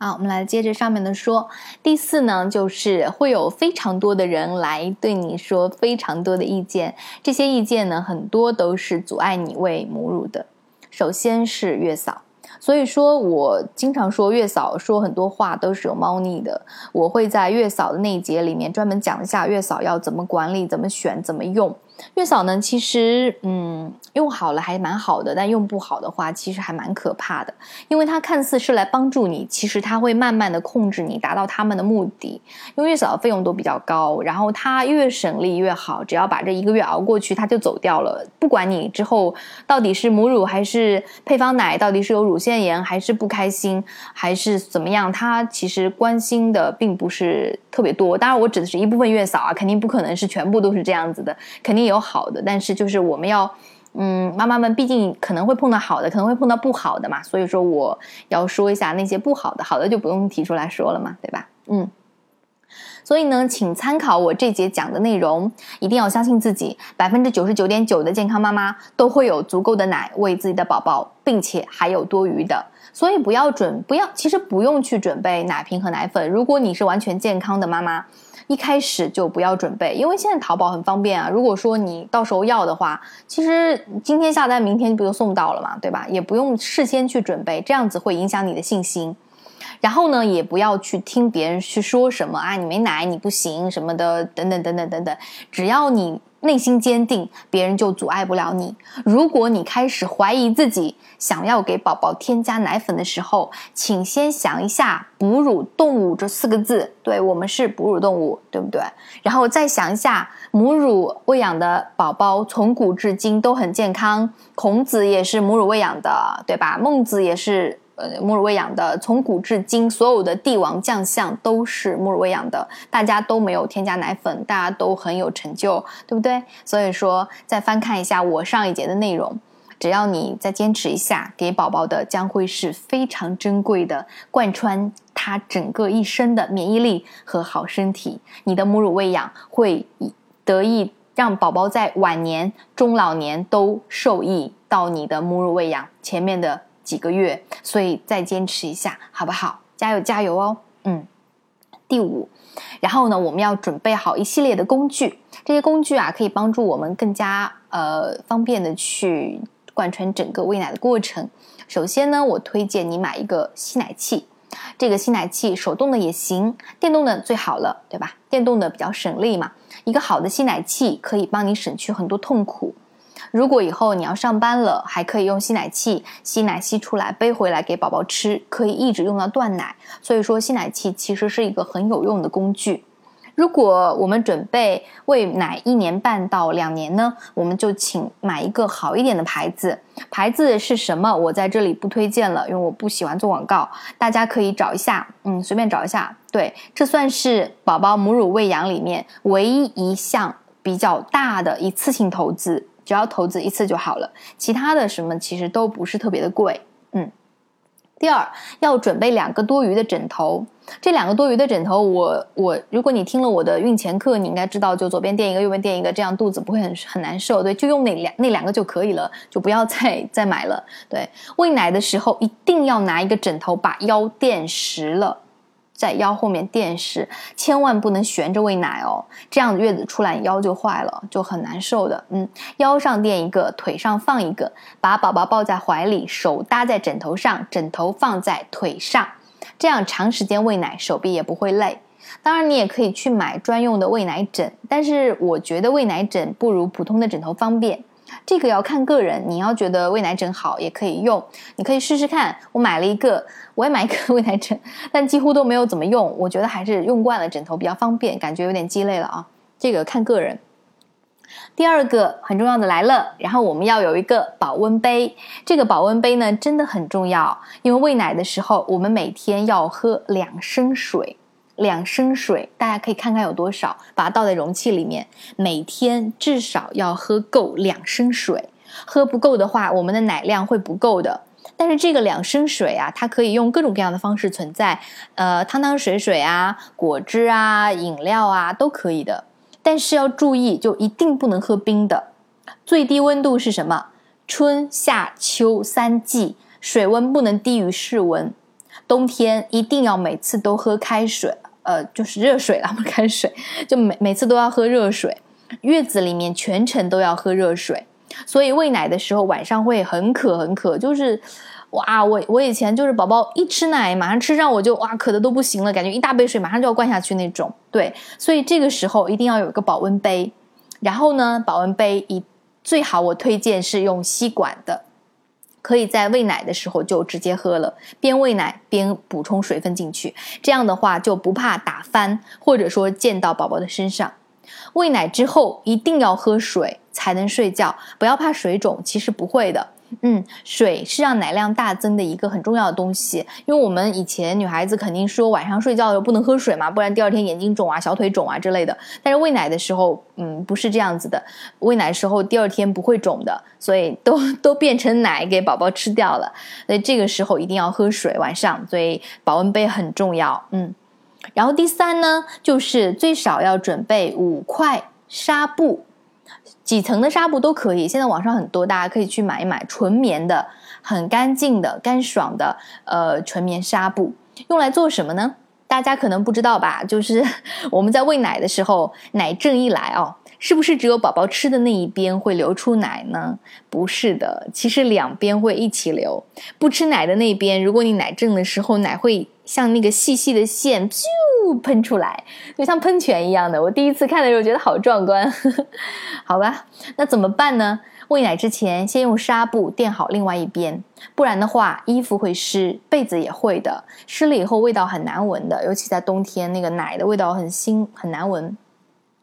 好，我们来接着上面的说。第四呢，就是会有非常多的人来对你说非常多的意见，这些意见呢，很多都是阻碍你喂母乳的。首先是月嫂。所以说我经常说月嫂说很多话都是有猫腻的。我会在月嫂的那一节里面专门讲一下月嫂要怎么管理、怎么选、怎么用。月嫂呢，其实嗯，用好了还蛮好的，但用不好的话，其实还蛮可怕的。因为它看似是来帮助你，其实它会慢慢的控制你，达到他们的目的。因为月嫂的费用都比较高，然后它越省力越好，只要把这一个月熬过去，它就走掉了。不管你之后到底是母乳还是配方奶，到底是有乳腺炎还是不开心还是怎么样，它其实关心的并不是特别多。当然，我指的是一部分月嫂啊，肯定不可能是全部都是这样子的，肯定。有好的，但是就是我们要，嗯，妈妈们毕竟可能会碰到好的，可能会碰到不好的嘛，所以说我要说一下那些不好的，好的就不用提出来说了嘛，对吧？嗯，所以呢，请参考我这节讲的内容，一定要相信自己，百分之九十九点九的健康妈妈都会有足够的奶喂自己的宝宝，并且还有多余的，所以不要准不要，其实不用去准备奶瓶和奶粉，如果你是完全健康的妈妈。一开始就不要准备，因为现在淘宝很方便啊。如果说你到时候要的话，其实今天下单，明天不就送到了嘛，对吧？也不用事先去准备，这样子会影响你的信心。然后呢，也不要去听别人去说什么啊，你没奶你不行什么的，等等等等等等。只要你。内心坚定，别人就阻碍不了你。如果你开始怀疑自己，想要给宝宝添加奶粉的时候，请先想一下“哺乳动物”这四个字。对我们是哺乳动物，对不对？然后再想一下，母乳喂养的宝宝从古至今都很健康。孔子也是母乳喂养的，对吧？孟子也是。呃，母乳喂养的，从古至今，所有的帝王将相都是母乳喂养的，大家都没有添加奶粉，大家都很有成就，对不对？所以说，再翻看一下我上一节的内容，只要你再坚持一下，给宝宝的将会是非常珍贵的，贯穿他整个一生的免疫力和好身体。你的母乳喂养会得益让宝宝在晚年、中老年都受益到你的母乳喂养前面的。几个月，所以再坚持一下，好不好？加油加油哦！嗯，第五，然后呢，我们要准备好一系列的工具，这些工具啊，可以帮助我们更加呃方便的去贯穿整个喂奶的过程。首先呢，我推荐你买一个吸奶器，这个吸奶器手动的也行，电动的最好了，对吧？电动的比较省力嘛。一个好的吸奶器可以帮你省去很多痛苦。如果以后你要上班了，还可以用吸奶器吸奶吸出来背回来给宝宝吃，可以一直用到断奶。所以说，吸奶器其实是一个很有用的工具。如果我们准备喂奶一年半到两年呢，我们就请买一个好一点的牌子。牌子是什么？我在这里不推荐了，因为我不喜欢做广告。大家可以找一下，嗯，随便找一下。对，这算是宝宝母乳喂养里面唯一一项比较大的一次性投资。只要投资一次就好了，其他的什么其实都不是特别的贵。嗯，第二要准备两个多余的枕头，这两个多余的枕头，我我如果你听了我的孕前课，你应该知道，就左边垫一个，右边垫一个，这样肚子不会很很难受。对，就用那两那两个就可以了，就不要再再买了。对，喂奶的时候一定要拿一个枕头把腰垫实了。在腰后面垫实，千万不能悬着喂奶哦，这样月子出来腰就坏了，就很难受的。嗯，腰上垫一个，腿上放一个，把宝宝抱在怀里，手搭在枕头上，枕头放在腿上，这样长时间喂奶手臂也不会累。当然，你也可以去买专用的喂奶枕，但是我觉得喂奶枕不如普通的枕头方便。这个要看个人，你要觉得喂奶枕好也可以用，你可以试试看。我买了一个，我也买一个 喂奶枕，但几乎都没有怎么用。我觉得还是用惯了枕头比较方便，感觉有点鸡肋了啊。这个看个人。第二个很重要的来了，然后我们要有一个保温杯。这个保温杯呢真的很重要，因为喂奶的时候我们每天要喝两升水。两升水，大家可以看看有多少，把它倒在容器里面。每天至少要喝够两升水，喝不够的话，我们的奶量会不够的。但是这个两升水啊，它可以用各种各样的方式存在，呃，汤汤水水啊，果汁啊，饮料啊，都可以的。但是要注意，就一定不能喝冰的。最低温度是什么？春夏秋三季，水温不能低于室温。冬天一定要每次都喝开水，呃，就是热水啦，不开水，就每每次都要喝热水。月子里面全程都要喝热水，所以喂奶的时候晚上会很渴很渴，就是哇，我我以前就是宝宝一吃奶马上吃上我就哇渴的都不行了，感觉一大杯水马上就要灌下去那种。对，所以这个时候一定要有个保温杯，然后呢，保温杯一最好我推荐是用吸管的，可以在喂奶的时候就直接喝了，边喂奶边补充水分进去，这样的话就不怕打翻或者说溅到宝宝的身上。喂奶之后一定要喝水才能睡觉，不要怕水肿，其实不会的。嗯，水是让奶量大增的一个很重要的东西，因为我们以前女孩子肯定说晚上睡觉的时候不能喝水嘛，不然第二天眼睛肿啊、小腿肿啊之类的。但是喂奶的时候，嗯，不是这样子的，喂奶时候第二天不会肿的，所以都都变成奶给宝宝吃掉了。所以这个时候一定要喝水，晚上，所以保温杯很重要。嗯。然后第三呢，就是最少要准备五块纱布，几层的纱布都可以。现在网上很多，大家可以去买一买纯棉的、很干净的、干爽的呃纯棉纱布。用来做什么呢？大家可能不知道吧？就是 我们在喂奶的时候，奶阵一来哦。是不是只有宝宝吃的那一边会流出奶呢？不是的，其实两边会一起流。不吃奶的那边，如果你奶正的时候，奶会像那个细细的线，噗喷出来，就像喷泉一样的。我第一次看的时候觉得好壮观。好吧，那怎么办呢？喂奶之前先用纱布垫好另外一边，不然的话衣服会湿，被子也会的。湿了以后味道很难闻的，尤其在冬天，那个奶的味道很腥，很难闻。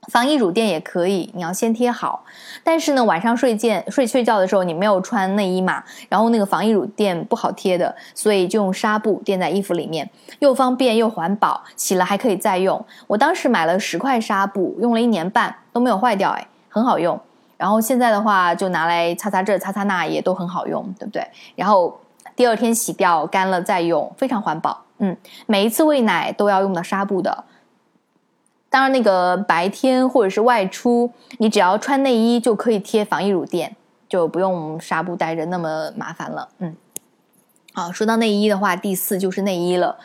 防溢乳垫也可以，你要先贴好。但是呢，晚上睡觉睡睡觉的时候，你没有穿内衣嘛，然后那个防溢乳垫不好贴的，所以就用纱布垫在衣服里面，又方便又环保，洗了还可以再用。我当时买了十块纱布，用了一年半都没有坏掉，哎，很好用。然后现在的话，就拿来擦擦这擦擦那，也都很好用，对不对？然后第二天洗掉干了再用，非常环保。嗯，每一次喂奶都要用到纱布的。当然，那个白天或者是外出，你只要穿内衣就可以贴防疫乳垫，就不用纱布带着那么麻烦了。嗯，好，说到内衣的话，第四就是内衣了。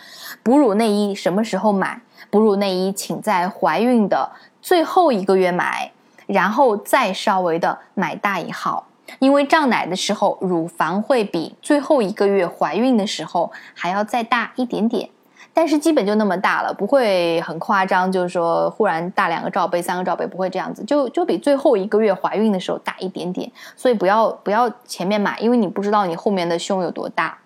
哺乳内衣什么时候买？哺乳内衣请在怀孕的最后一个月买，然后再稍微的买大一号，因为胀奶的时候，乳房会比最后一个月怀孕的时候还要再大一点点。但是基本就那么大了，不会很夸张，就是说忽然大两个罩杯、三个罩杯，不会这样子，就就比最后一个月怀孕的时候大一点点。所以不要不要前面买，因为你不知道你后面的胸有多大。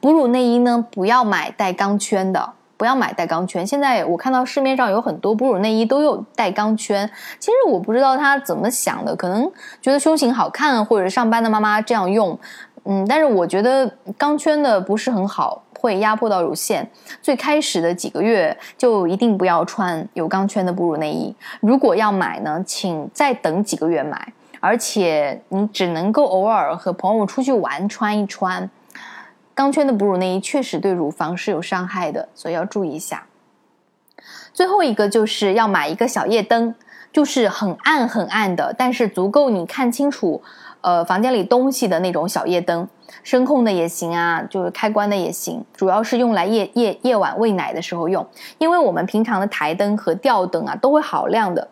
哺乳内衣呢，不要买带钢圈的，不要买带钢圈。现在我看到市面上有很多哺乳内衣都有带钢圈，其实我不知道他怎么想的，可能觉得胸型好看，或者上班的妈妈这样用，嗯，但是我觉得钢圈的不是很好。会压迫到乳腺，最开始的几个月就一定不要穿有钢圈的哺乳内衣。如果要买呢，请再等几个月买，而且你只能够偶尔和朋友出去玩穿一穿。钢圈的哺乳内衣确实对乳房是有伤害的，所以要注意一下。最后一个就是要买一个小夜灯，就是很暗很暗的，但是足够你看清楚。呃，房间里东西的那种小夜灯，声控的也行啊，就是开关的也行，主要是用来夜夜夜晚喂奶的时候用。因为我们平常的台灯和吊灯啊都会好亮的，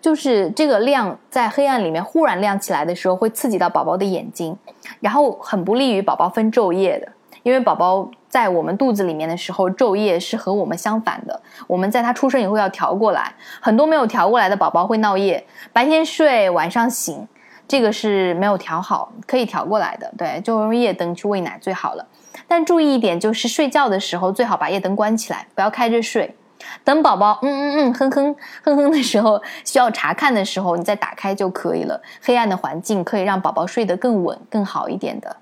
就是这个亮在黑暗里面忽然亮起来的时候，会刺激到宝宝的眼睛，然后很不利于宝宝分昼夜的。因为宝宝在我们肚子里面的时候，昼夜是和我们相反的。我们在他出生以后要调过来，很多没有调过来的宝宝会闹夜，白天睡，晚上醒。这个是没有调好，可以调过来的。对，就用夜灯去喂奶最好了。但注意一点，就是睡觉的时候最好把夜灯关起来，不要开着睡。等宝宝嗯嗯嗯哼哼哼哼的时候，需要查看的时候，你再打开就可以了。黑暗的环境可以让宝宝睡得更稳、更好一点的。